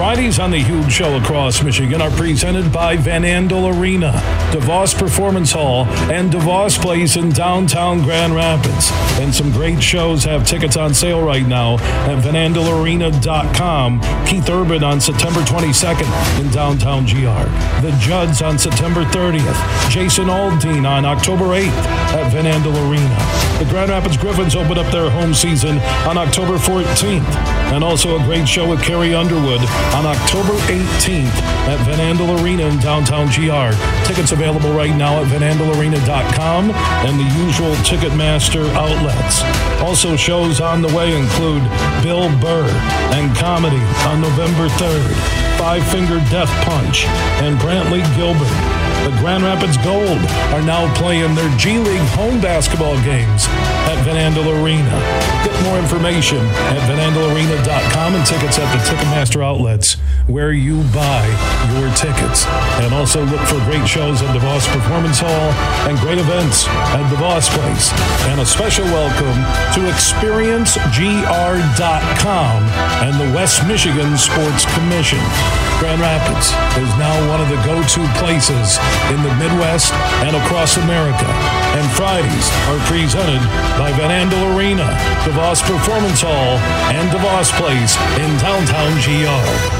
Fridays on the Huge Show across Michigan are presented by Van Andel Arena, DeVos Performance Hall, and DeVos Place in downtown Grand Rapids. And some great shows have tickets on sale right now at vanandelarena.com. Keith Urban on September 22nd in downtown GR. The Judds on September 30th. Jason Aldean on October 8th at Van Andel Arena. The Grand Rapids Griffins open up their home season on October 14th. And also a great show with Carrie Underwood on October 18th at Van Andel Arena in downtown GR. Tickets available right now at vanandelarena.com and the usual Ticketmaster outlets. Also, shows on the way include Bill Burr and comedy on November 3rd, Five Finger Death Punch, and Brantley Gilbert. The Grand Rapids Gold are now playing their G League home basketball games at Van Andel Arena. Get more information at vanandelarena.com and tickets at the Ticketmaster outlets where you buy your tickets. And also look for great shows at DeVos Performance Hall and great events at DeVos Place. And a special welcome to ExperienceGR.com and the West Michigan Sports Commission. Grand Rapids is now one of the go-to places in the Midwest and across America. And Fridays are presented by Van Andel Arena, DeVos Performance Hall, and DeVos Place in downtown GR.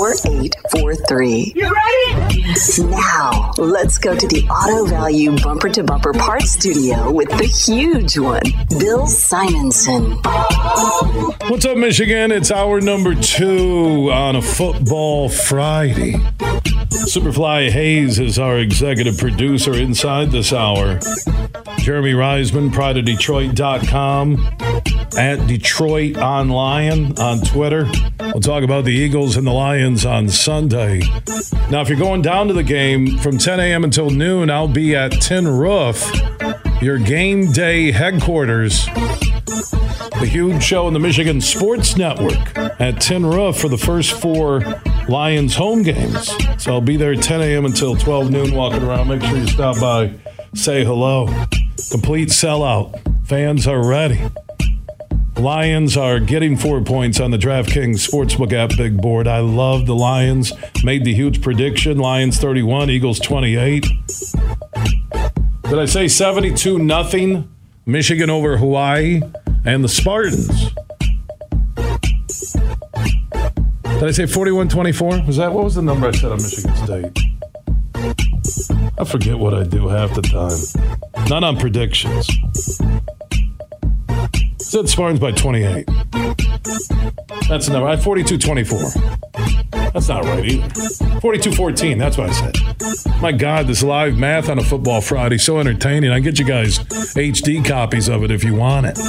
4843. You ready? Now, let's go to the Auto Value Bumper to Bumper Parts Studio with the huge one, Bill Simonson. What's up, Michigan? It's hour number two on a football Friday. Superfly Hayes is our executive producer inside this hour. Jeremy Reisman, prideofdetroit.com, at Detroit on Lion on Twitter. We'll talk about the Eagles and the Lions on Sunday. Now, if you're going down to the game from 10 a.m. until noon, I'll be at Tin Roof, your game day headquarters. The huge show in the Michigan Sports Network at Tin Roof for the first four Lions home games. So I'll be there 10 a.m. until 12 noon walking around. Make sure you stop by, say hello. Complete sellout. Fans are ready. Lions are getting four points on the DraftKings Sportsbook app big board. I love the Lions. Made the huge prediction Lions 31, Eagles 28. Did I say 72 nothing? Michigan over Hawaii and the Spartans. Did I say 41 24? Was that what was the number I said on Michigan State? I forget what I do half the time. Not on predictions. Said Spartans by 28. That's the number. I had 42 24. That's not right either. 42 14. That's what I said. My God, this live math on a football Friday, so entertaining. I get you guys HD copies of it if you want it.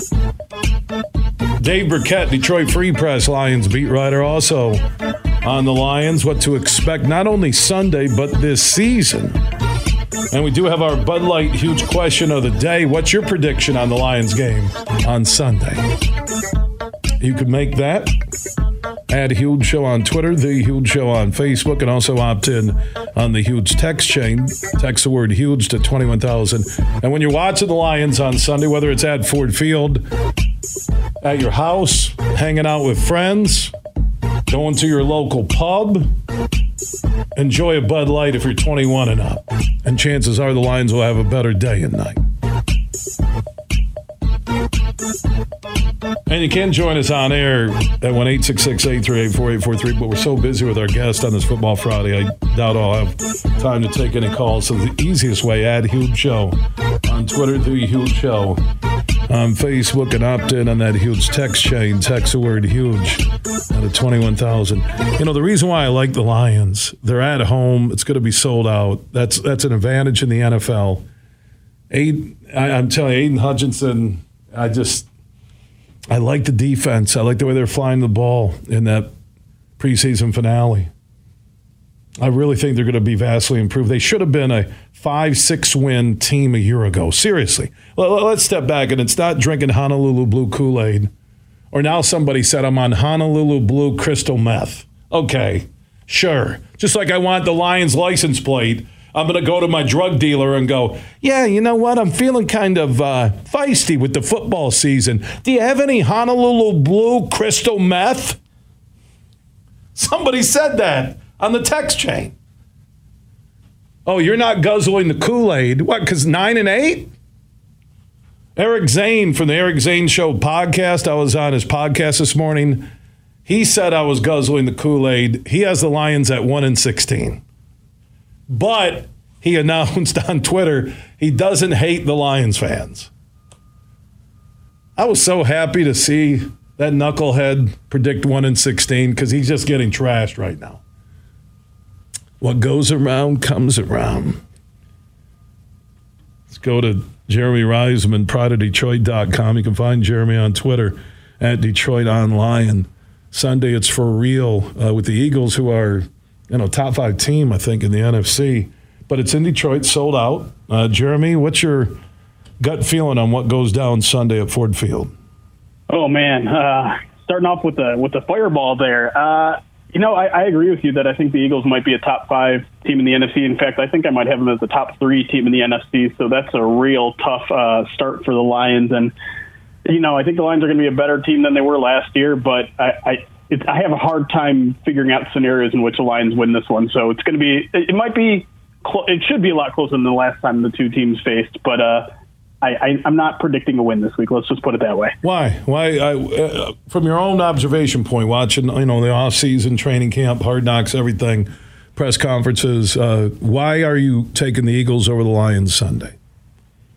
Dave Birkett, Detroit Free Press Lions beat writer, also on the Lions. What to expect not only Sunday, but this season. And we do have our Bud Light huge question of the day. What's your prediction on the Lions game on Sunday? You can make that. Add Huge Show on Twitter, The Huge Show on Facebook, and also opt in on the Huge text chain. Text the word Huge to 21,000. And when you're watching the Lions on Sunday, whether it's at Ford Field, at your house, hanging out with friends, going to your local pub, enjoy a Bud Light if you're 21 and up. And chances are the Lions will have a better day and night. And you can join us on air at 1 838 4843. But we're so busy with our guest on this Football Friday, I doubt I'll have time to take any calls. So the easiest way, add Huge Show on Twitter, The Huge Show on Facebook, and opt in on that huge text chain. Text the word huge out of 21,000. You know, the reason why I like the Lions, they're at home. It's going to be sold out. That's, that's an advantage in the NFL. Aidan, I, am telling you, Aidan Hutchinson, I just, I like the defense. I like the way they're flying the ball in that preseason finale. I really think they're going to be vastly improved. They should have been a five, six win team a year ago. Seriously. Let's step back, and it's not drinking Honolulu Blue Kool Aid. Or now somebody said I'm on Honolulu Blue Crystal Meth. Okay, sure. Just like I want the Lions license plate, I'm going to go to my drug dealer and go, yeah, you know what? I'm feeling kind of uh, feisty with the football season. Do you have any Honolulu Blue Crystal Meth? Somebody said that on the text chain. Oh, you're not guzzling the Kool Aid. What, because nine and eight? Eric Zane from the Eric Zane Show podcast. I was on his podcast this morning. He said I was guzzling the Kool Aid. He has the Lions at 1 and 16. But he announced on Twitter he doesn't hate the Lions fans. I was so happy to see that knucklehead predict 1 and 16 because he's just getting trashed right now. What goes around comes around. Let's go to Jeremy Reisman, prideofdetroit.com. You can find Jeremy on Twitter at Detroit on Lion. Sunday, it's for real uh, with the Eagles, who are, you know, top five team, I think, in the NFC. But it's in Detroit, sold out. Uh, Jeremy, what's your gut feeling on what goes down Sunday at Ford Field? Oh man, uh, starting off with the with the fireball there. Uh, you know, I, I agree with you that I think the Eagles might be a top five team in the NFC. In fact, I think I might have them as the top three team in the NFC. So that's a real tough uh, start for the Lions. And you know, I think the Lions are going to be a better team than they were last year. But I, I, it, I have a hard time figuring out scenarios in which the Lions win this one. So it's going to be, it, it might be, cl- it should be a lot closer than the last time the two teams faced. But uh, I, am not predicting a win this week. Let's just put it that way. Why? Why? I, uh, from your own observation point, watching you know the off season training camp, hard knocks, everything, press conferences. Uh, why are you taking the Eagles over the Lions Sunday?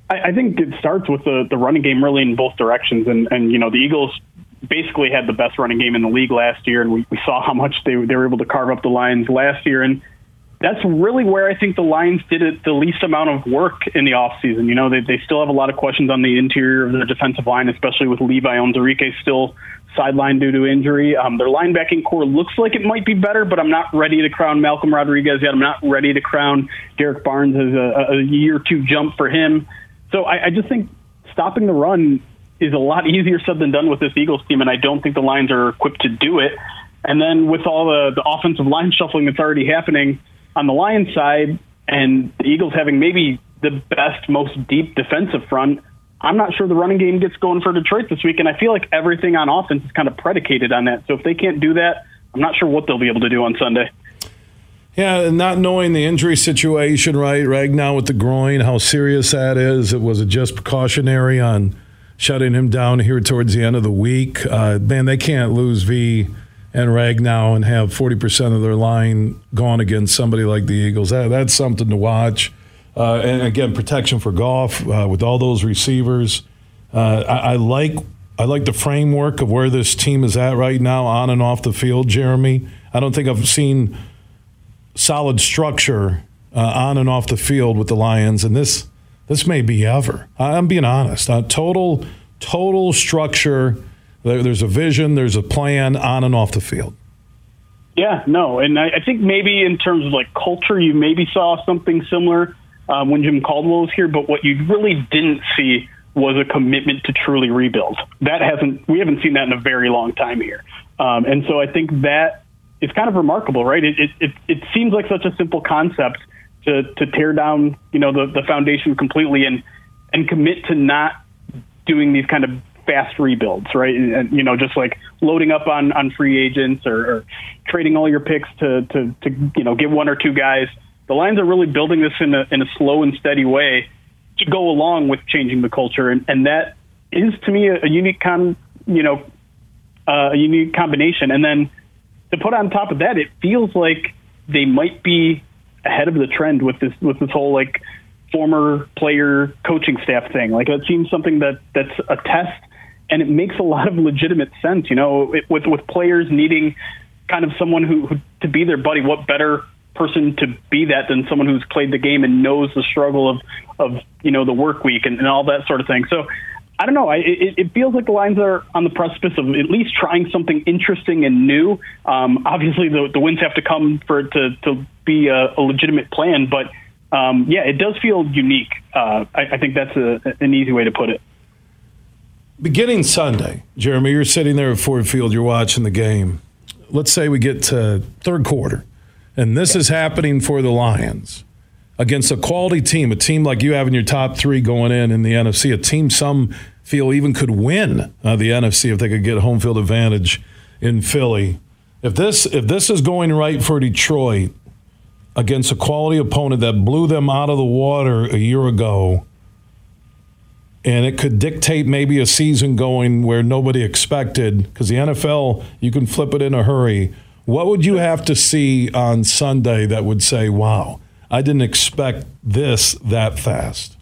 I, I, think it starts with the the running game really in both directions, and and you know the Eagles basically had the best running game in the league last year, and we, we saw how much they they were able to carve up the Lions last year, and that's really where I think the Lions did it the least amount of work in the offseason. You know, they, they still have a lot of questions on the interior of their defensive line, especially with Levi Onwuzurike still sidelined due to injury. Um, their linebacking corps looks like it might be better, but I'm not ready to crown Malcolm Rodriguez yet. I'm not ready to crown Derrick Barnes as a, a year two jump for him. So I, I just think stopping the run is a lot easier said than done with this Eagles team, and I don't think the Lions are equipped to do it. And then with all the, the offensive line shuffling that's already happening – on the Lions side, and the Eagles having maybe the best, most deep defensive front, I'm not sure the running game gets going for Detroit this week. And I feel like everything on offense is kind of predicated on that. So if they can't do that, I'm not sure what they'll be able to do on Sunday. Yeah, and not knowing the injury situation, right? right now with the groin, how serious that is. It was just precautionary on shutting him down here towards the end of the week. Uh, man, they can't lose V and Ragnow and have 40% of their line gone against somebody like the Eagles. That, that's something to watch. Uh, and again, protection for Goff uh, with all those receivers. Uh, I, I, like I like the framework of where this team is at right now, on and off the field. Jeremy, I don't think I've seen solid structure uh, on and off the field with the Lions, and this this may be ever. I'm being honest. Uh, total total structure there's a vision, there's a plan on and off the field. Yeah, no, and I, I think maybe in terms of like culture, you maybe saw something similar um, when Jim Caldwell was here, but what you really didn't see was a commitment to truly rebuild. That hasn't we haven't seen that in a very long time here, um, and so I think that is kind of remarkable, right? It, it it it seems like such a simple concept to to tear down, you know, the the foundation completely and and commit to not doing these kind of fast rebuilds, right? And, you know, just like loading up on on free agents or, or trading all your picks to to to you know get one or two guys. The Lions are really building this in a in a slow and steady way to go along with changing the culture, and and that is to me a, a unique con you know uh, a unique combination. And then to put on top of that, it feels like they might be ahead of the trend with this with this whole like former player coaching staff thing. Like it seems something that that's a test and it makes a lot of legitimate sense. You know, it, with with players needing kind of someone who, who to be their buddy. What better person to be that than someone who's played the game and knows the struggle of of you know the work week and, and all that sort of thing. So I don't know. I, it, it feels like the Lions are on the precipice of at least trying something interesting and new. Um, obviously, the, the wins have to come for it to, to be a, a legitimate plan, but um, yeah, it does feel unique. Uh, I, I, think that's a, an easy way to put it. Beginning Sunday, Jeremy, you're sitting there at Ford Field, you're watching the game. Let's say we get to third quarter, and this is happening for the Lions against a quality team, a team like you have in your top three going in in the NFC, a team some feel even could win uh, the NFC if they could get home field advantage in Philly. If this if this is going right for Detroit against a quality opponent that blew them out of the water a year ago, and it could dictate maybe a season going where nobody expected because the NFL you can flip it in a hurry. What would you have to see on Sunday that would say, "Wow"? I didn't expect this that fast.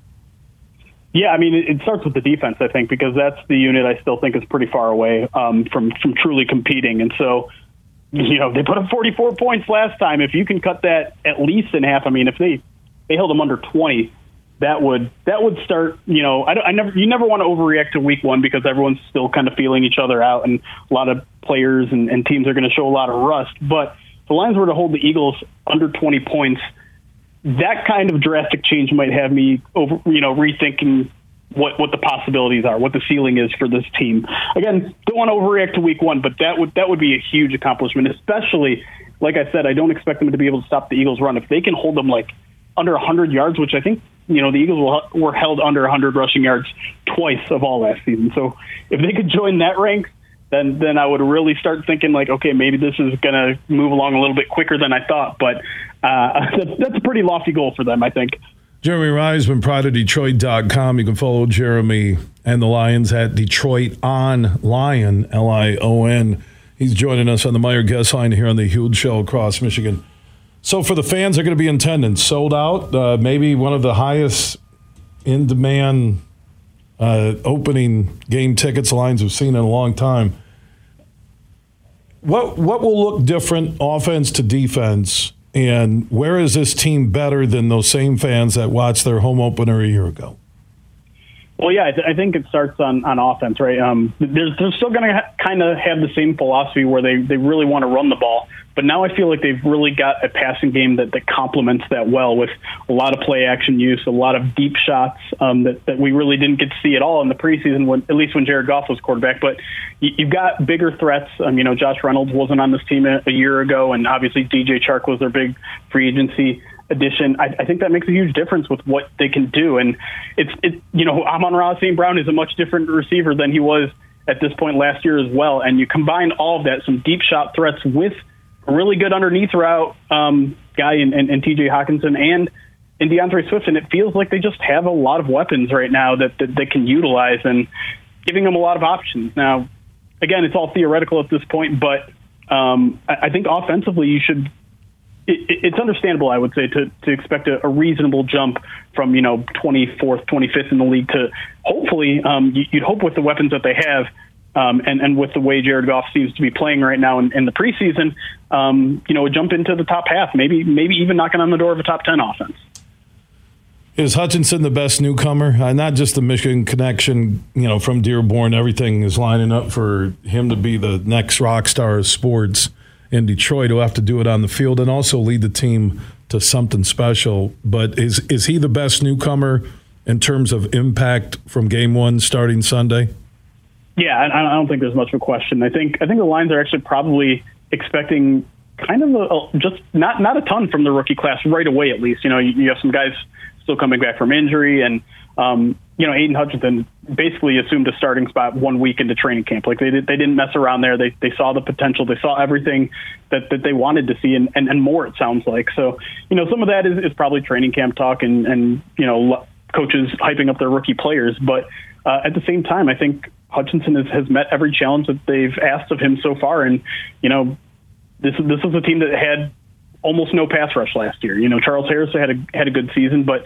Yeah, I mean, it starts with the defense, I think, because that's the unit I still think is pretty far away um, from from truly competing. And so, you know, they put up 44 points last time. If you can cut that at least in half, I mean, if they they held them under 20, that would that would start. You know, I, I never you never want to overreact to week one because everyone's still kind of feeling each other out, and a lot of players and, and teams are going to show a lot of rust. But if the Lions were to hold the Eagles under 20 points that kind of drastic change might have me over, you know, rethinking what what the possibilities are, what the ceiling is for this team. Again, don't want to overreact to week one, but that would that would be a huge accomplishment, especially like I said, I don't expect them to be able to stop the Eagles' run if they can hold them like under 100 yards, which I think you know the Eagles were held under 100 rushing yards twice of all last season. So if they could join that rank, then then I would really start thinking like, okay, maybe this is going to move along a little bit quicker than I thought. But uh, that's, that's a pretty lofty goal for them, I think. Jeremy Reisman, PrideOfDetroit.com. You can follow Jeremy and the Lions at Detroit on Lion, L I O N. He's joining us on the Meijer Guest line here on the Huge Show across Michigan. So, for the fans, they're going to be in attendance, sold out, uh, maybe one of the highest in demand uh, opening game tickets lines we've seen in a long time. What, what will look different, offense to defense, and where is this team better than those same fans that watched their home opener a year ago? Well, yeah, I, th- I think it starts on, on offense, right? Um, they're, they're still going to ha- kind of have the same philosophy where they, they really want to run the ball. But now I feel like they've really got a passing game that, that complements that well with a lot of play action use, a lot of deep shots um, that, that we really didn't get to see at all in the preseason, when, at least when Jared Goff was quarterback. But you, you've got bigger threats. Um, you know, Josh Reynolds wasn't on this team a, a year ago, and obviously DJ Chark was their big free agency addition. I, I think that makes a huge difference with what they can do. And it's, it, you know, Amon-Ra St. Brown is a much different receiver than he was at this point last year as well. And you combine all of that, some deep shot threats with – a really good underneath route um, guy in, in, in TJ Hockenson and in D'Andre Swift, and it feels like they just have a lot of weapons right now that, that they can utilize and giving them a lot of options. Now, again, it's all theoretical at this point, but um, I, I think offensively you should. It, it's understandable, I would say, to, to expect a, a reasonable jump from you know 24th, 25th in the league to hopefully um, you, you'd hope with the weapons that they have um, and, and with the way Jared Goff seems to be playing right now in, in the preseason, um, you know, jump into the top half, maybe maybe even knocking on the door of a top ten offense. Is Hutchinson the best newcomer? Uh, not just the Michigan connection, you know, from Dearborn. Everything is lining up for him to be the next rock star of sports in Detroit. who'll have to do it on the field and also lead the team to something special. But is is he the best newcomer in terms of impact from Game One starting Sunday? Yeah, I, I don't think there's much of a question. I think I think the Lions are actually probably expecting kind of a, just not not a ton from the rookie class right away. At least you know you, you have some guys still coming back from injury, and um, you know Aidan Hutchinson basically assumed a starting spot one week into training camp. Like they did, they didn't mess around there. They they saw the potential. They saw everything that that they wanted to see, and and, and more. It sounds like so. You know some of that is, is probably training camp talk and and you know coaches hyping up their rookie players, but uh, at the same time, I think Hutchinson has, has met every challenge that they've asked of him so far. And, you know, this, this is a team that had almost no pass rush last year. You know, Charles Harris had a, had a good season, but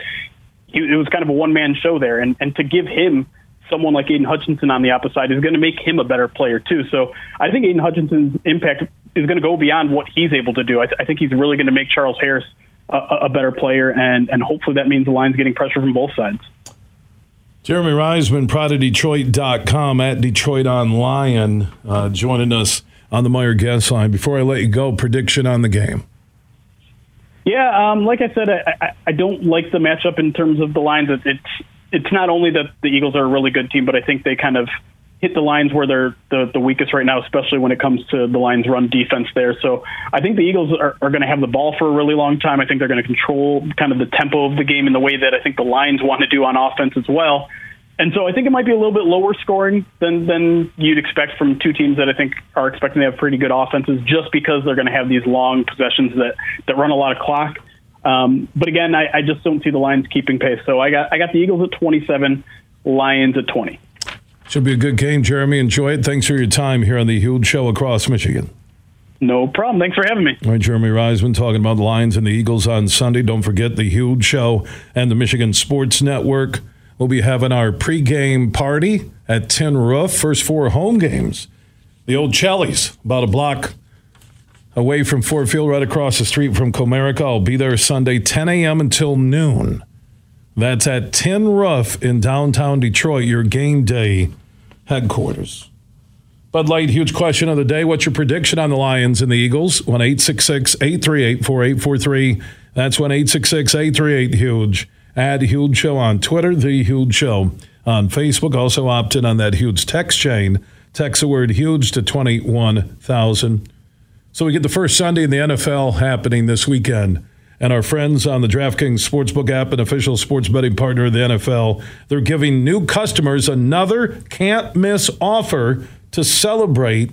it was kind of a one man show there. And, and to give him someone like Aidan Hutchinson on the opposite side is going to make him a better player too. So I think Aidan Hutchinson's impact is going to go beyond what he's able to do. I, th- I think he's really going to make Charles Harris a, a better player, and and hopefully that means the line's getting pressure from both sides. Jeremy Reisman, PrideOfDetroit.com at Detroit on Lion, uh, joining us on the Meijer guest line. Before I let you go, prediction on the game. Yeah, um, like I said, I, I, don't like the matchup in terms of the lines. It's it's not only that the Eagles are a really good team, but I think they kind of hit the lines where they're the, the weakest right now, especially when it comes to the Lions' run defense there. So I think the Eagles are, are going to have the ball for a really long time. I think they're going to control kind of the tempo of the game in the way that I think the Lions want to do on offense as well. And so I think it might be a little bit lower scoring than than you'd expect from two teams that I think are expecting to have pretty good offenses, just because they're going to have these long possessions that that run a lot of clock. Um, but again, I, I just don't see the Lions keeping pace. So I got I got the Eagles at 27, Lions at 20. Should be a good game, Jeremy. Enjoy it. Thanks for your time here on the Huge Show across Michigan. No problem. Thanks for having me. All right, Jeremy Reisman talking about the Lions and the Eagles on Sunday. Don't forget the Huge Show and the Michigan Sports Network. We'll be having our pregame party at Tin Roof. First four home games. The old Cheli's, about a block away from Ford Field, right across the street from Comerica. I'll be there Sunday, 10 a.m. until noon. That's at Tin Roof in downtown Detroit, your game day headquarters. Bud Light, huge question of the day. What's your prediction on the Lions and the Eagles? 1 838 4843. That's 1 838 Huge. Add Huge Show on Twitter, The Huge Show on Facebook. Also opt in on that huge text chain. Text the word huge to 21,000. So we get the first Sunday in the NFL happening this weekend and our friends on the DraftKings Sportsbook app and official sports betting partner of the NFL, they're giving new customers another can't miss offer to celebrate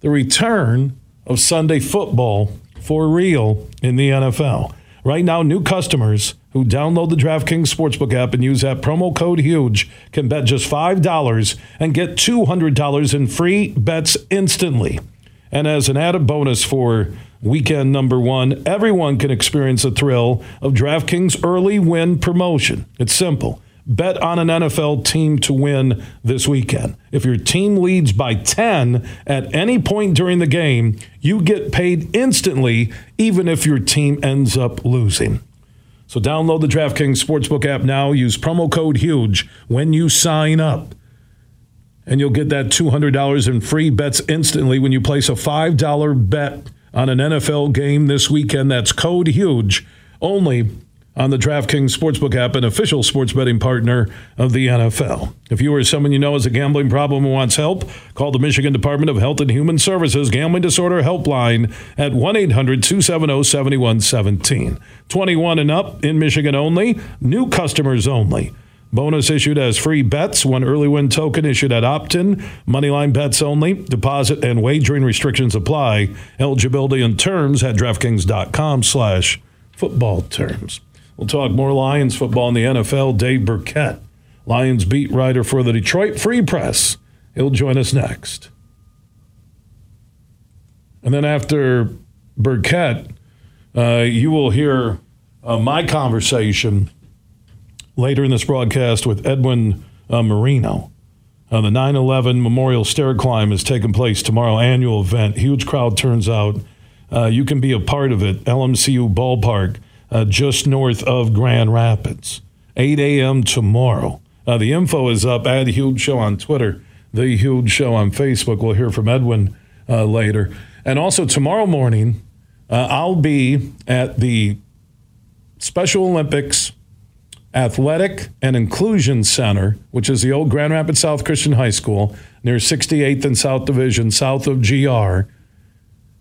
the return of Sunday football for real in the NFL. Right now, new customers who download the DraftKings Sportsbook app and use that promo code HUGE can bet just $5 and get $200 in free bets instantly. And as an added bonus for weekend number one, everyone can experience the thrill of DraftKings early win promotion. It's simple. Bet on an NFL team to win this weekend. If your team leads by 10 at any point during the game, you get paid instantly, even if your team ends up losing. So download the DraftKings Sportsbook app now. Use promo code HUGE when you sign up and you'll get that $200 in free bets instantly when you place a $5 bet on an NFL game this weekend. That's code HUGE only on the DraftKings Sportsbook app, an official sports betting partner of the NFL. If you or someone you know has a gambling problem and wants help, call the Michigan Department of Health and Human Services Gambling Disorder Helpline at 1 800 270 7117. 21 and up in Michigan only, new customers only. Bonus issued as free bets, one early win token issued at opt-in, moneyline bets only, deposit and wagering restrictions apply. Eligibility and terms at DraftKings.com slash football terms. We'll talk more Lions football in the NFL. Dave Birkett, Lions beat writer for the Detroit Free Press. He'll join us next. And then after Birkett, uh, you will hear uh, my conversation later in this broadcast with Edwin uh, Marino. Uh, the 9 11 Memorial Stair Climb is taking place tomorrow, annual event. Huge crowd turns out. Uh, you can be a part of it. LMCU Ballpark, uh, just north of Grand Rapids. 8 a.m. tomorrow. Uh, the info is up at Huge Show on Twitter, The Huge Show on Facebook. We'll hear from Edwin uh, later. And also tomorrow morning, I'll be at the Special Olympics Athletic and Inclusion Center, which is the old Grand Rapids South Christian High School near 68th and South Division, south of GR.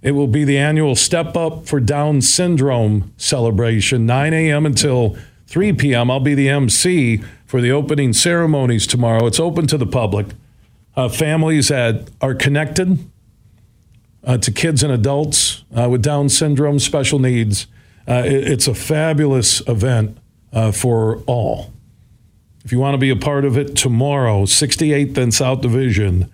It will be the annual Step Up for Down Syndrome celebration, 9 a.m. until 3 p.m. I'll be the MC for the opening ceremonies tomorrow. It's open to the public. Uh, families that are connected uh, to kids and adults uh, with Down syndrome, special needs. Uh, it, it's a fabulous event uh, for all. If you want to be a part of it tomorrow, 68th and South Division,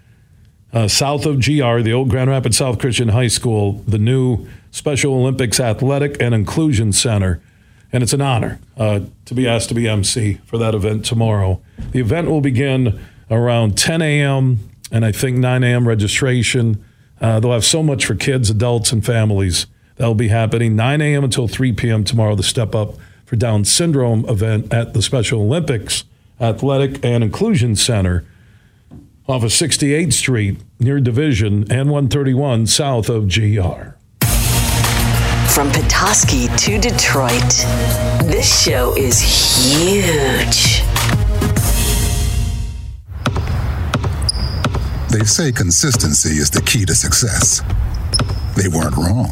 uh, south of GR, the old Grand Rapids South Christian High School, the new Special Olympics Athletic and Inclusion Center. And it's an honor uh, to be asked to be MC for that event tomorrow. The event will begin around 10 a.m. and I think 9 a.m. registration. Uh, they'll have so much for kids, adults, and families. That'll be happening 9 a.m. until 3 p.m. tomorrow. The Step Up for Down Syndrome event at the Special Olympics Athletic and Inclusion Center off of 68th Street near Division and 131 south of GR. From Petoskey to Detroit, this show is huge. They say consistency is the key to success. They weren't wrong.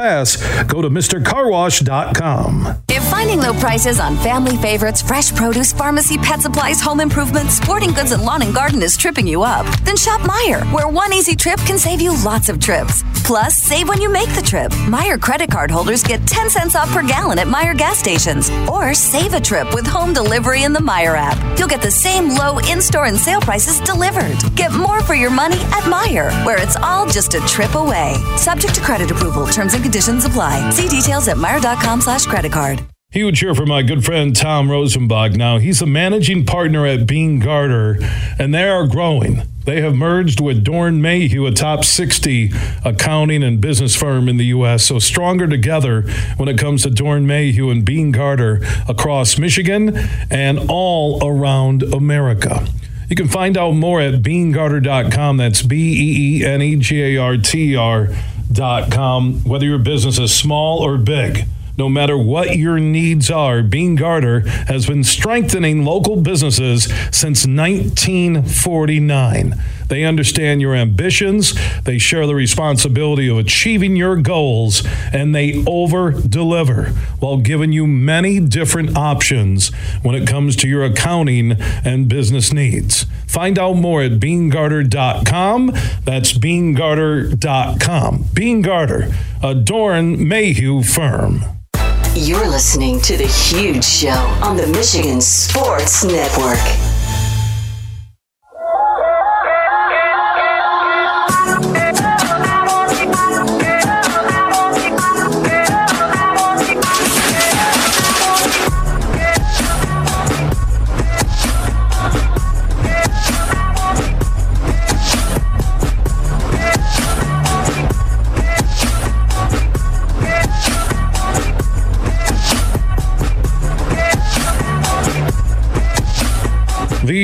go to MrCarWash.com. If finding low prices on family favorites, fresh produce, pharmacy, pet supplies, home improvement, sporting goods, and lawn and garden is tripping you up, then shop Meijer, where one easy trip can save you lots of trips. Plus, save when you make the trip. Meijer credit card holders get 10 cents off per gallon at Meijer gas stations. Or save a trip with home delivery in the Meijer app. You'll get the same low in store and sale prices delivered. Get more for your money at Meijer, where it's all just a trip away. Subject to credit approval, terms and conditions apply. See details at Meijer.com slash credit card. Huge here for my good friend Tom Rosenbach. Now, he's a managing partner at Beene Garter, and they are growing. They have merged with Doeren Mayhew, a top 60 accounting and business firm in the U.S. So stronger together when it comes to Doeren Mayhew and Beene Garter across Michigan and all around America. You can find out more at beenegarter.com. That's B E E N E G A R T R.com. Whether your business is small or big. No matter what your needs are, Beene Garter has been strengthening local businesses since 1949. They understand your ambitions, they share the responsibility of achieving your goals, and they over deliver while giving you many different options when it comes to your accounting and business needs. Find out more at beenegarter.com. That's beenegarter.com. Beene Garter, a Doeren Mayhew firm. You're listening to The Huge Show on the Michigan Sports Network.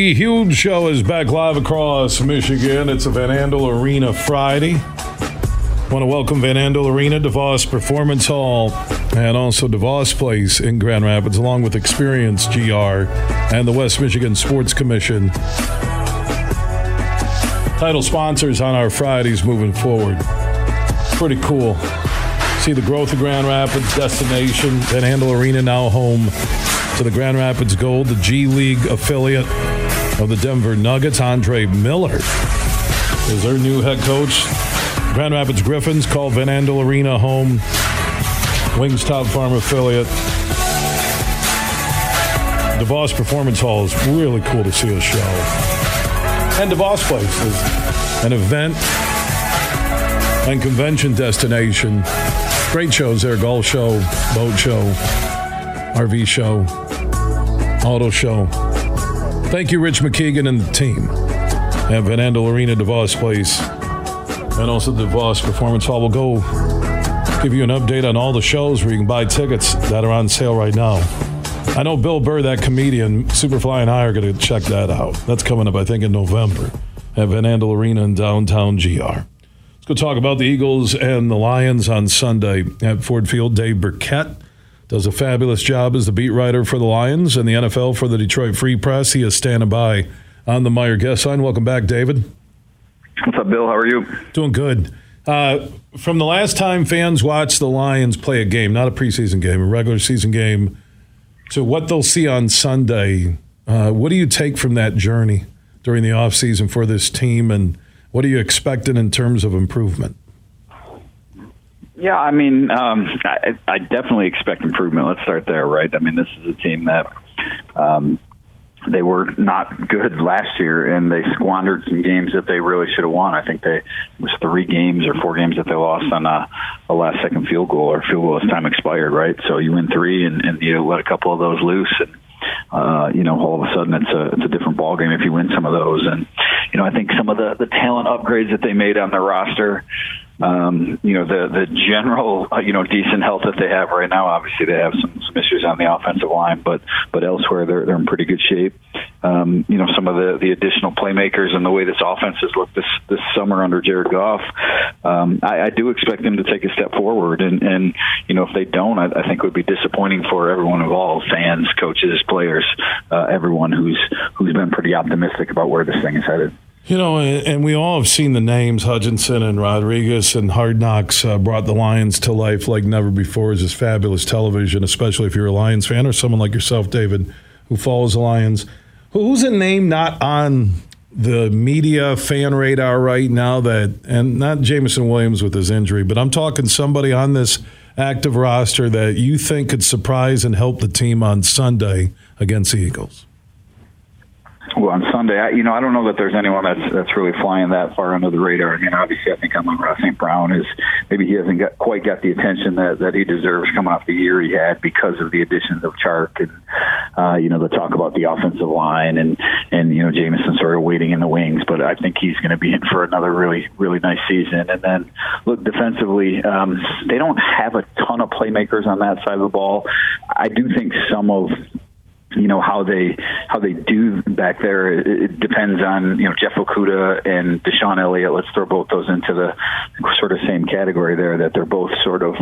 The huge show is back live across Michigan. It's a Van Andel Arena Friday. Want to welcome Van Andel Arena, DeVos Performance Hall, and also DeVos Place in Grand Rapids, along with Experience GR and the West Michigan Sports Commission. Title sponsors on our Fridays moving forward. Pretty cool. See the growth of Grand Rapids destination. Van Andel Arena now home to the Grand Rapids Gold, the G League affiliate of the Denver Nuggets. Andre Miller is their new head coach. Grand Rapids Griffins call Van Andel Arena home. Wings Top Farm affiliate. DeVos Performance Hall is really cool to see a show. And DeVos Place is an event and convention destination. Great shows there golf show, boat show, RV show, auto show. Thank you, Rich MacKeigan and the team at Van Andel Arena, DeVos Place, and also the DeVos Performance Hall. We'll go give you an update on all the shows where you can buy tickets that are on sale right now. I know Bill Burr, that comedian, Superfly and I are going to check that out. That's coming up, I think, in November at Van Andel Arena in downtown GR. Let's go talk about the Eagles and the Lions on Sunday at Ford Field. Dave Birkett does a fabulous job as the beat writer for the Lions and the NFL for the Detroit Free Press. He is standing by on the Meijer guest line. Welcome back, David. What's up, Bill? How are you? Doing good. Uh, from the last time fans watched the Lions play a game, not a preseason game, a regular season game, to what they'll see on Sunday, uh, what do you take from that journey during the offseason for this team, and what are you expecting in terms of improvement? Yeah, I mean, um, I, I, definitely expect improvement. Let's start there, right? I mean, this is a team that um, they were not good last year, and they squandered some games that they really should have won. I think they it was three games or four games that they lost on a, a last second field goal or field goal as time expired, right? So you win three, and, and you let a couple of those loose, and uh, you know, all of a sudden it's a it's a different ball game if you win some of those. And you know, I think some of the the talent upgrades that they made on their roster um, you know the the general uh, you know decent health that they have right now. Obviously, they have some, some issues on the offensive line, but but elsewhere they're they're in pretty good shape. Um, you know some of the the additional playmakers and the way this offense has looked this this summer under Jared Goff. Um, I, I do expect them to take a step forward, and and you know if they don't, I, I think it would be disappointing for everyone involved, fans, coaches, players, uh, everyone who's who's been pretty optimistic about where this thing is headed. You know, and we all have seen the names Hutchinson and Rodriguez and Hard Knocks uh, brought the Lions to life like never before. Is this fabulous television, especially if you're a Lions fan or someone like yourself, David, who follows the Lions. Who's a name not on the media fan radar right now that, and not Jameson Williams with his injury, but I'm talking somebody on this active roster that you think could surprise and help the team on Sunday against the Eagles? On Sunday, I, you know, I don't know that there's anyone that's that's really flying that far under the radar. I mean, obviously, I think Amon-Ra St. Brown is maybe he hasn't got, quite got the attention that that he deserves coming off the year he had because of the additions of Chark and uh, you know the talk about the offensive line and and you know Jameson sort of waiting in the wings. But I think he's going to be in for another really really nice season. And then look defensively, um, they don't have a ton of playmakers on that side of the ball. I do think some of you know how they how they do back there. It, depends on you know Jeff Okudah and DeShon Elliott. Let's throw both those into the sort of same category there. That they're both sort of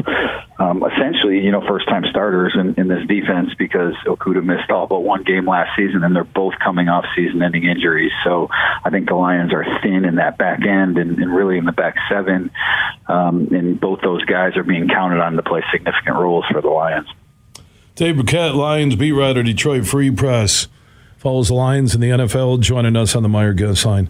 um, essentially you know first time starters in, in this defense because Okudah missed all but one game last season, and they're both coming off season ending injuries. So I think the Lions are thin in that back end and, and really in the back seven, um, and both those guys are being counted on to play significant roles for the Lions. Dave Birkett, Lions beat writer, Detroit Free Press, follows the Lions in the NFL, joining us on the Meijer Guest line.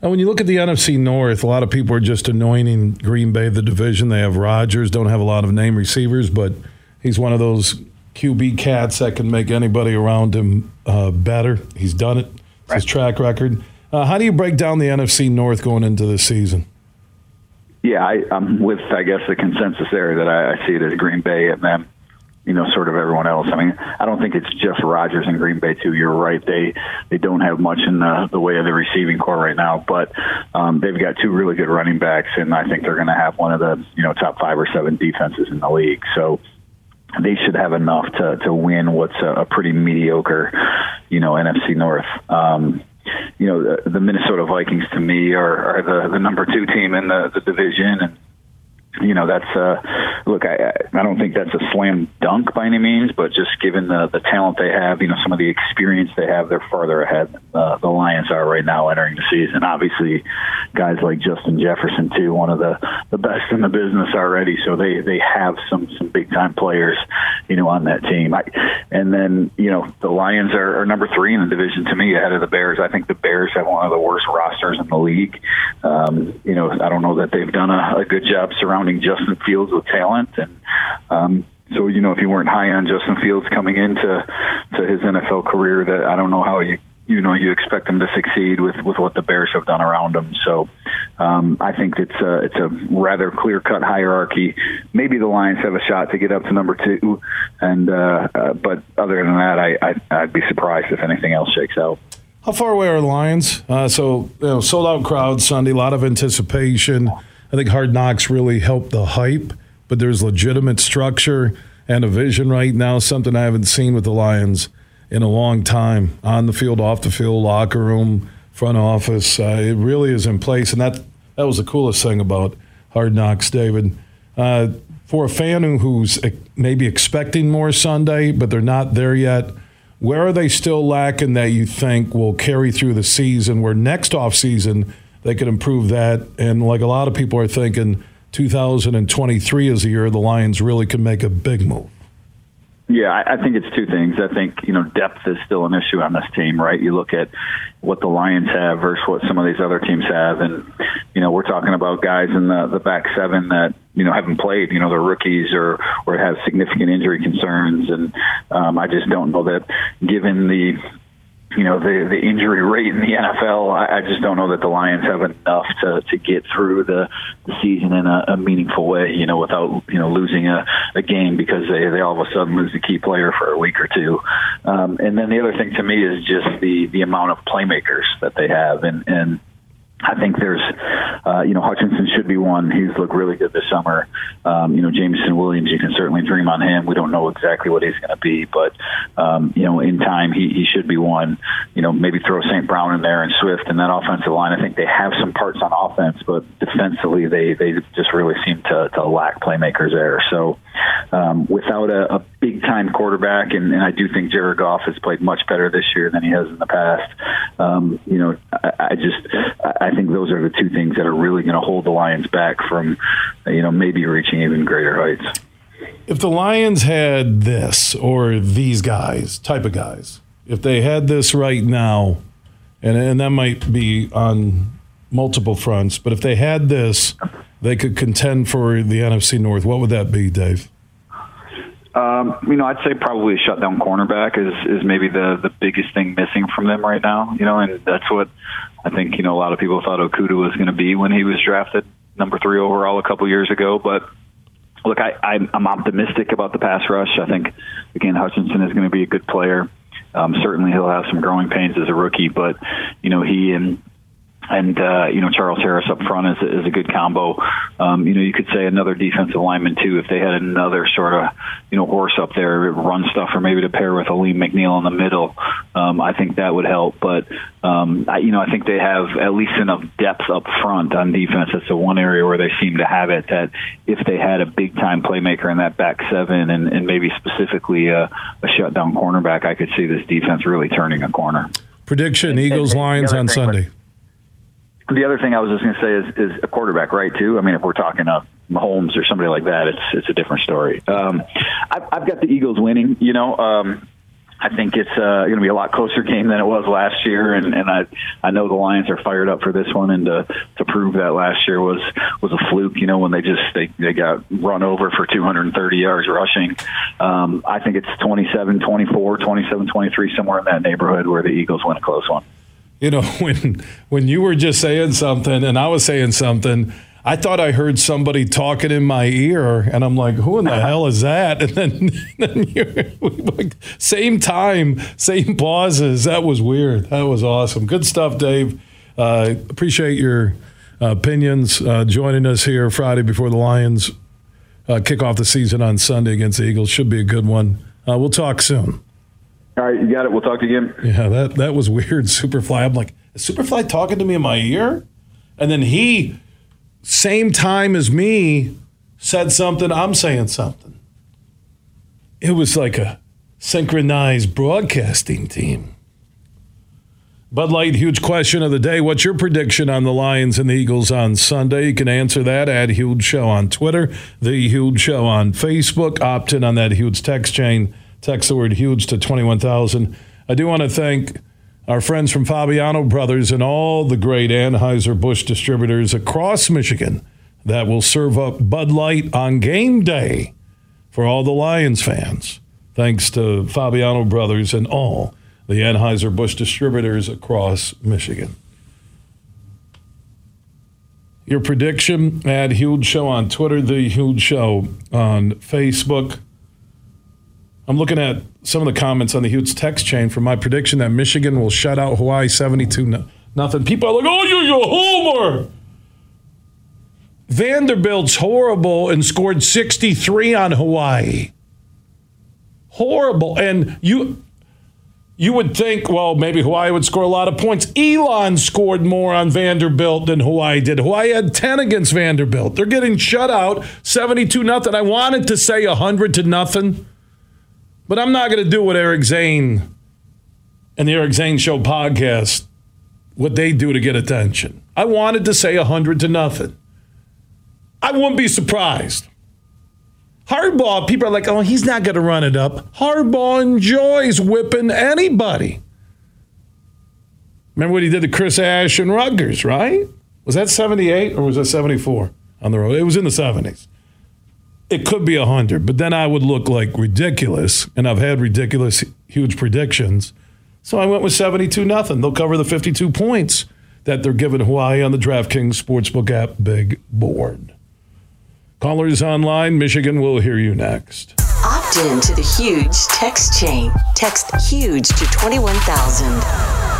Now, when you look at the NFC North, a lot of people are just anointing Green Bay the division. They have Rodgers, don't have a lot of name receivers, but he's one of those QB cats that can make anybody around him uh, better. He's done it. It's his track record. Uh, how do you break down the NFC North going into this season? Yeah, I, am with, I guess, the consensus there that I, I see it as Green Bay and them you know, sort of everyone else. I mean, I don't think it's just Rodgers and Green Bay too. You're right; they they don't have much in the, the way of the receiving corps right now, but um, they've got two really good running backs, and I think they're going to have one of the you know top five or seven defenses in the league. So they should have enough to to win what's a, a pretty mediocre, you know, NFC North. Um, you know, the, the Minnesota Vikings to me are, are the, the number two team in the, the division, and you know that's uh look I I don't think that's a slam dunk by any means but just given the the talent they have you know some of the experience they have they're farther ahead uh, the Lions are right now entering the season. Obviously guys like Justin Jefferson too one of the the best in the business already so they they have some some big time players you know on that team. I, and then you know the Lions are, are number 3 in the division to me ahead of the Bears. I think the Bears have one of the worst rosters in the league. Um you know I don't know that they've done a, a good job surrounding surrounding Justin Fields with talent, and um, so you know if you weren't high on Justin Fields coming into to his NFL career, that I don't know how you you know you expect him to succeed with with what the Bears have done around him. So um, I think it's a it's a rather clear cut hierarchy. Maybe the Lions have a shot to get up to number two, and uh, uh, but other than that, I, I I'd be surprised if anything else shakes out. How far away are the Lions? Uh, so you know, sold out crowd Sunday, a lot of anticipation. I think Hard Knocks really helped the hype, but there's legitimate structure and a vision right now, something I haven't seen with the Lions in a long time. On the field, off the field, locker room, front office, uh, it really is in place, and that that was the coolest thing about Hard Knocks, David. Uh, for a fan who's maybe expecting more Sunday, but they're not there yet, where are they still lacking that you think will carry through the season where next off season they could improve that? And like a lot of people are thinking, 2023 is a year the Lions really can make a big move. Yeah, I, I think it's two things. I think you know depth is still an issue on this team, right? You look at what the Lions have versus what some of these other teams have, and you know we're talking about guys in the the back seven that you know haven't played. You know they're rookies or or have significant injury concerns, and um, I just don't know that given the you know the the injury rate in the NFL. I, I just don't know that the Lions have enough to to get through the, the season in a, a meaningful way. You know, without you know losing a, a game because they they all of a sudden lose a key player for a week or two. Um, and then the other thing to me is just the the amount of playmakers that they have, and and I think there's, uh, you know, Hutchinson should be one. He's looked really good this summer. Um, you know, Jameson Williams, you can certainly dream on him. We don't know exactly what he's going to be, but, um, you know, in time, he, he should be one. You know, maybe throw St. Brown in there and Swift and that offensive line. I think they have some parts on offense, but defensively, they, they just really seem to, to lack playmakers there. So, um, without a, a big time quarterback, and, and I do think Jared Goff has played much better this year than he has in the past. Um, you know, I, I just, I think those are the two things that are really going to hold the Lions back from, you know, maybe reaching even greater heights. If the Lions had this or these guys, type of guys, if they had this right now, and, and that might be on multiple fronts, but if they had this, they could contend for the NFC North. What would that be, Dave? Um, you know, I'd say probably a shutdown cornerback is is maybe the the biggest thing missing from them right now. You know, and that's what I think. You know, a lot of people thought Okudah was going to be when he was drafted number three overall a couple years ago. But look, I, I'm, I'm optimistic about the pass rush. I think again Hutchinson is going to be a good player. Um, certainly, he'll have some growing pains as a rookie, but you know he and and uh, you know Charles Harris up front is, is a good combo. Um, you know, you could say another defensive lineman too if they had another sort of you know horse up there, run stuff, or maybe to pair with Alim McNeil in the middle. Um, I think that would help. But um, I, you know, I think they have at least enough depth up front on defense. That's the one area where they seem to have it. That if they had a big time playmaker in that back seven, and, and maybe specifically a, a shutdown cornerback, I could see this defense really turning a corner. Prediction: Eagles Lions on Sunday the other thing I was just going to say is, is a quarterback, right? Too. I mean, if we're talking of Mahomes or somebody like that, it's it's a different story. Um, I've, I've got the Eagles winning. You know, um, I think it's uh, going to be a lot closer game than it was last year, and, and I I know the Lions are fired up for this one, and to to prove that last year was was a fluke. You know, when they just they they got run over for 230 yards rushing. Um, I think it's 27, 24, 27, 23, somewhere in that neighborhood where the Eagles win a close one you know, when when you were just saying something and I was saying something, I thought I heard somebody talking in my ear, and I'm like, "Who in the hell is that?" And then, same time, same pauses. That was weird. That was awesome. Good stuff, Dave. Uh, appreciate your uh, opinions. Uh, joining us here Friday before the Lions uh, kick off the season on Sunday against the Eagles should be a good one. Uh, we'll talk soon. All right, you got it. We'll talk to you again. Yeah, that that was weird. Superfly. I'm like, is Superfly talking to me in my ear? And then he, same time as me, said something. I'm saying something. It was like a synchronized broadcasting team. Bud Light, huge question of the day. What's your prediction on the Lions and the Eagles on Sunday? You can answer that at Huge Show on Twitter, The Huge Show on Facebook. Opt in on that huge text chain Text the word huge to 21,000. I do want to thank our friends from Fabiano Brothers and all the great Anheuser-Busch distributors across Michigan that will serve up Bud Light on game day for all the Lions fans. Thanks to Fabiano Brothers and all the Anheuser-Busch distributors across Michigan. Your prediction at Huge Show on Twitter, The Huge Show on Facebook. I'm looking at some of the comments on the Huge text chain for my prediction that Michigan will shut out Hawaii 72 nothing. People are like, oh, you're a homer. Vanderbilt's horrible and scored 63 on Hawaii. Horrible. And you You would think, well, maybe Hawaii would score a lot of points. Elon scored more on Vanderbilt than Hawaii did. Hawaii had 10 against Vanderbilt. They're getting shut out 72 nothing. I wanted to say 100 to nothing, but I'm not going to do what Eric Zane and the Eric Zane Show podcast, what they do to get attention. I wanted to say 100 to nothing. I wouldn't be surprised. Harbaugh, people are like, oh, he's not going to run it up. Harbaugh enjoys whipping anybody. Remember what he did to Chris Ash and Rutgers, right? Was that 78 or was that 74 on the road? It was in the 70s. It could be 100, but then I would look like ridiculous, and I've had ridiculous, huge predictions. So I went with 72 nothing. They'll cover the 52 points that they're giving Hawaii on the DraftKings Sportsbook app big board. Callers online, Michigan will hear you next. Opt in to the huge text chain. Text huge to 21,000.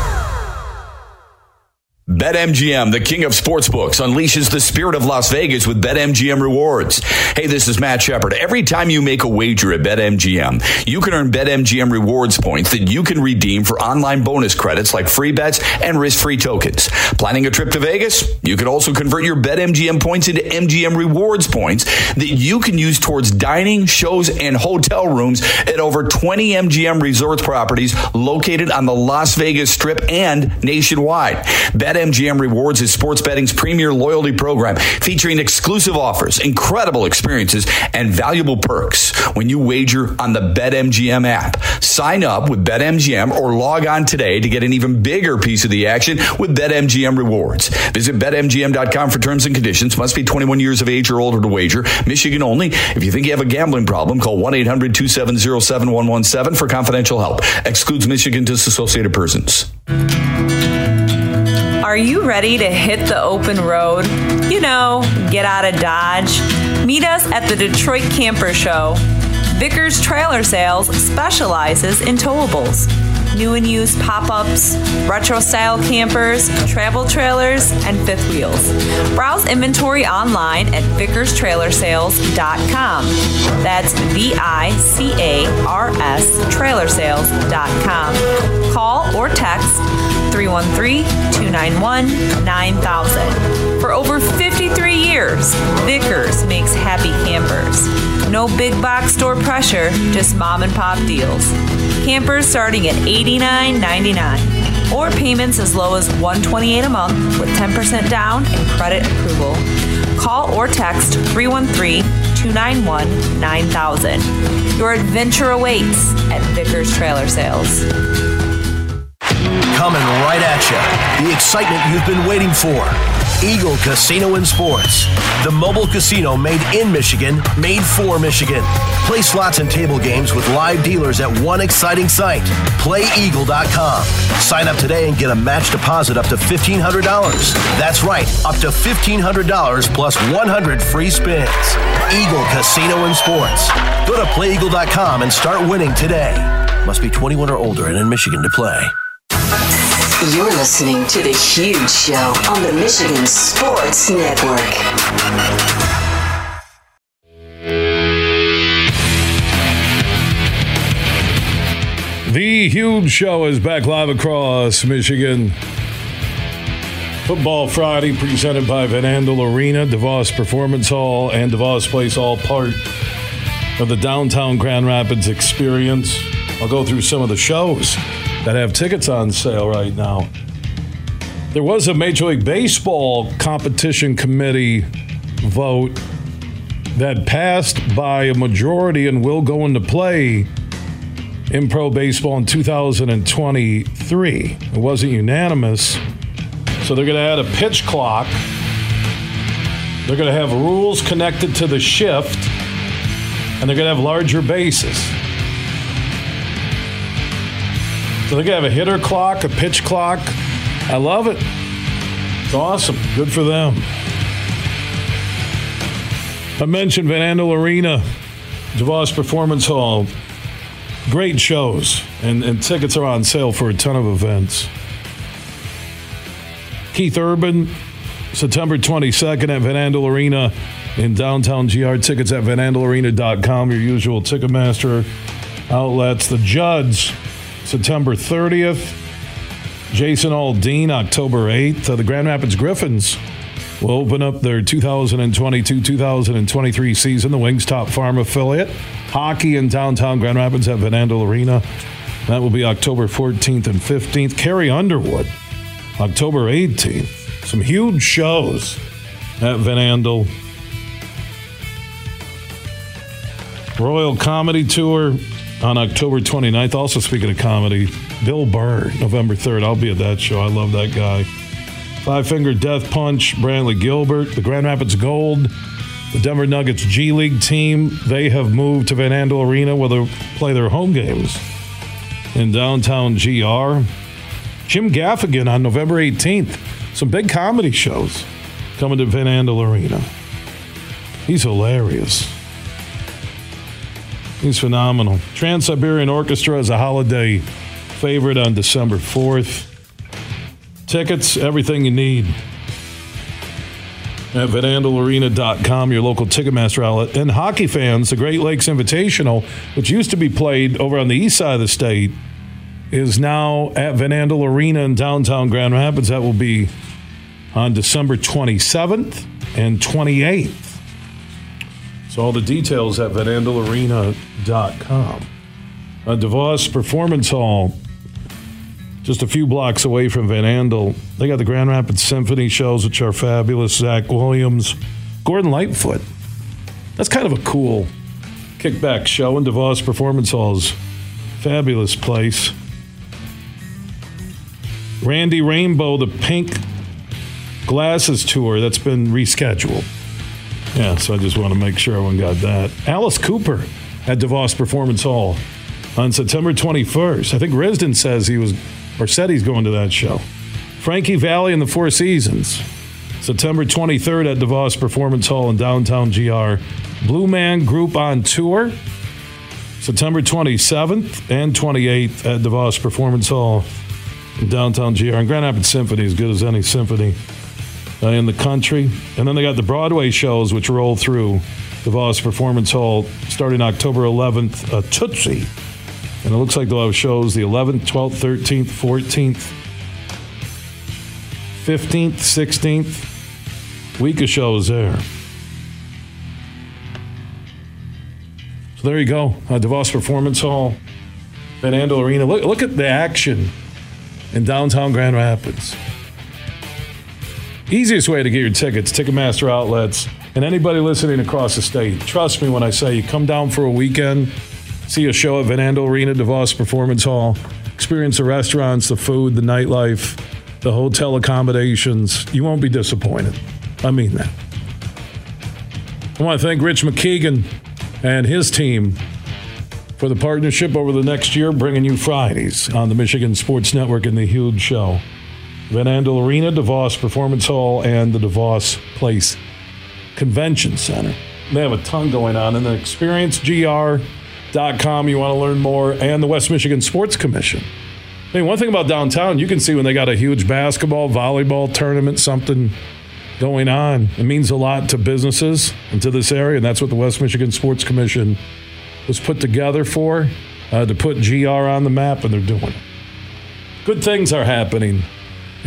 BetMGM, the king of sportsbooks, unleashes the spirit of Las Vegas with BetMGM rewards. Hey, this is Matt Shepard. Every time you make a wager at BetMGM, you can earn BetMGM rewards points that you can redeem for online bonus credits like free bets and risk-free tokens. Planning a trip to Vegas? You can also convert your BetMGM points into MGM rewards points that you can use towards dining, shows, and hotel rooms at over 20 MGM resorts properties located on the Las Vegas Strip and nationwide. Bet BetMGM Rewards is sports betting's premier loyalty program featuring exclusive offers, incredible experiences, and valuable perks when you wager on the BetMGM app. Sign up with BetMGM or log on today to get an even bigger piece of the action with BetMGM Rewards. Visit BetMGM.com for terms and conditions. Must be 21 years of age or older to wager. Michigan only. If you think you have a gambling problem, call 1 800 270 7117 for confidential help. Excludes Michigan disassociated persons. Are you ready to hit the open road? You know, get out of Dodge? Meet us at the Detroit Camper Show. Vicars Trailer Sales specializes in towables new and used pop ups, retro style campers, travel trailers, and fifth wheels. Browse inventory online at vicarstrailersales.com. That's V I C A R S trailersales.com. Call or text 313 291 9000. For over 53 years, Vicars makes happy campers. No big box store pressure, just mom and pop deals. Campers starting at $89.99 or payments as low as 128 a month with 10% down and credit approval. Call or text 313 291 9000. Your adventure awaits at Vicars Trailer Sales. Coming right at you. The excitement you've been waiting for. Eagle Casino and Sports. The mobile casino made in Michigan, made for Michigan. Play slots and table games with live dealers at one exciting site, playeagle.com. Sign up today and get a match deposit up to $1,500. That's right, up to $1,500 plus 100 free spins. Eagle Casino and Sports. Go to playeagle.com and start winning today. Must be 21 or older and in Michigan to play. You're listening to The Huge Show on the Michigan Sports Network. The Huge Show is back live across Michigan. Football Friday presented by Van Andel Arena, DeVos Performance Hall, and DeVos Place, all part of the downtown Grand Rapids experience. I'll go through some of the shows that have tickets on sale right now. There was a Major League Baseball competition committee vote that passed by a majority and will go into play in pro baseball in 2023. It wasn't unanimous. So they're going to add a pitch clock. They're going to have rules connected to the shift, and they're going to have larger bases. So going to have a hitter clock, a pitch clock. I love it. It's awesome. Good for them. I mentioned Van Andel Arena, DeVos Performance Hall. Great shows, and, and tickets are on sale for a ton of events. Keith Urban, September 22nd at Van Andel Arena in downtown GR. Tickets at vanandelarena.com, your usual Ticketmaster outlets. The Judds September 30th. Jason Aldean, October 8th. Uh, the Grand Rapids Griffins will open up their 2022 2023 season, the Wings top Farm affiliate. Hockey in downtown Grand Rapids at Van Andel Arena. That will be October 14th and 15th. Carrie Underwood, October 18th. Some huge shows at Van Andel. Royal Comedy Tour on October 29th. Also, speaking of comedy, Bill Burr, November 3rd. I'll be at that show. I love that guy. Five Finger Death Punch, Brantley Gilbert, the Grand Rapids Gold, the Denver Nuggets G League team. They have moved to Van Andel Arena where they play their home games in downtown GR. Jim Gaffigan on November 18th. Some big comedy shows coming to Van Andel Arena. He's hilarious. He's phenomenal. Trans Siberian Orchestra is a holiday favorite on December 4th. Tickets, everything you need at VanAndelArena.com, your local Ticketmaster outlet. And hockey fans, the Great Lakes Invitational, which used to be played over on the east side of the state, is now at Van Andel Arena in downtown Grand Rapids. That will be on December 27th and 28th. So all the details at VanAndelArena.com. A uh, DeVos Performance Hall, just a few blocks away from Van Andel. They got the Grand Rapids Symphony shows, which are fabulous. Zach Williams, Gordon Lightfoot. That's kind of a cool kickback show in DeVos Performance Hall's fabulous place. Randy Rainbow, the Pink Glasses Tour, that's been rescheduled. Yeah, so I just want to make sure everyone got that. Alice Cooper at DeVos Performance Hall on September 21st. I think Risdon says he was, or said he's going to that show. Frankie Valli and the Four Seasons, September 23rd at DeVos Performance Hall in downtown GR. Blue Man Group on tour, September 27th and 28th at DeVos Performance Hall in downtown GR. And Grand Rapids Symphony, as good as any symphony uh, in the country. And then they got the Broadway shows, which roll through DeVos Performance Hall starting October 11th, uh, Tootsie. And it looks like they'll have shows the 11th, 12th, 13th, 14th, 15th, 16th. Week of shows there. So there you go. Uh, DeVos Performance Hall, Andel Arena. Look, look at the action in downtown Grand Rapids. Easiest way to get your tickets, Ticketmaster outlets, and anybody listening across the state. Trust me when I say you come down for a weekend, see a show at Van Andel Arena, DeVos Performance Hall, experience the restaurants, the food, the nightlife, the hotel accommodations. You won't be disappointed. I mean that. I want to thank Rich MacKeigan and his team for the partnership over the next year, bringing you Fridays on the Michigan Sports Network and the Huge Show. Van Andel Arena, DeVos Performance Hall, and the DeVos Place Convention Center. They have a ton going on. And then experiencegr.com, you want to learn more, and the West Michigan Sports Commission. I mean, one thing about downtown, you can see when they got a huge basketball, volleyball tournament, something going on. It means a lot to businesses and to this area, and that's what the West Michigan Sports Commission was put together for uh, to put GR on the map, and they're doing it. Good things are happening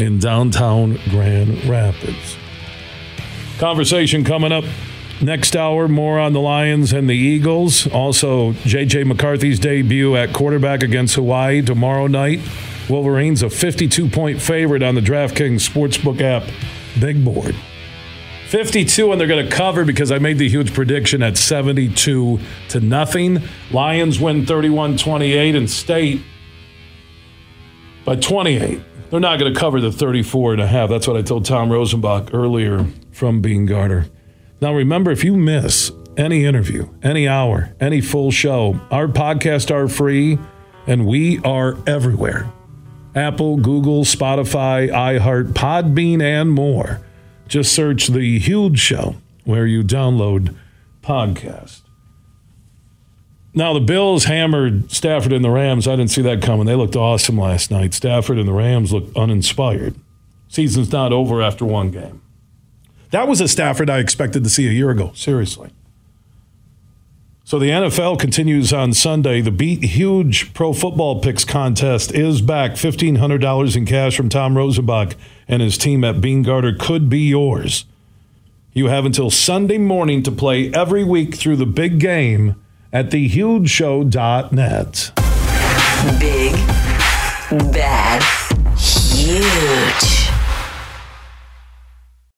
in downtown Grand Rapids. Conversation coming up next hour. More on the Lions and the Eagles. Also, J.J. McCarthy's debut at quarterback against Hawaii tomorrow night. Wolverines a 52 point favorite on the DraftKings Sportsbook app. Big board. 52 and they're going to cover because I made the huge prediction at 72 to nothing. Lions win 31-28 and state by 28. They're not going to cover the 34 and a half. That's what I told Tom Rosenbach earlier from Beene Garter. Now remember if you miss any interview, any hour, any full show, our podcasts are free and we are everywhere. Apple, Google, Spotify, iHeart, Podbean and more. Just search The Huge Show where you download podcast. Now, the Bills hammered Stafford and the Rams. I didn't see that coming. They looked awesome last night. Stafford and the Rams looked uninspired. Season's not over after one game. That was a Stafford I expected to see a year ago, seriously. So the NFL continues on Sunday. The Beat Huge Pro Football Picks contest is back. $1,500 in cash from Tom Rosenbach and his team at Beene Garter could be yours. You have until Sunday morning to play every week through the big game at thehugeshow.net. Big, bad, huge.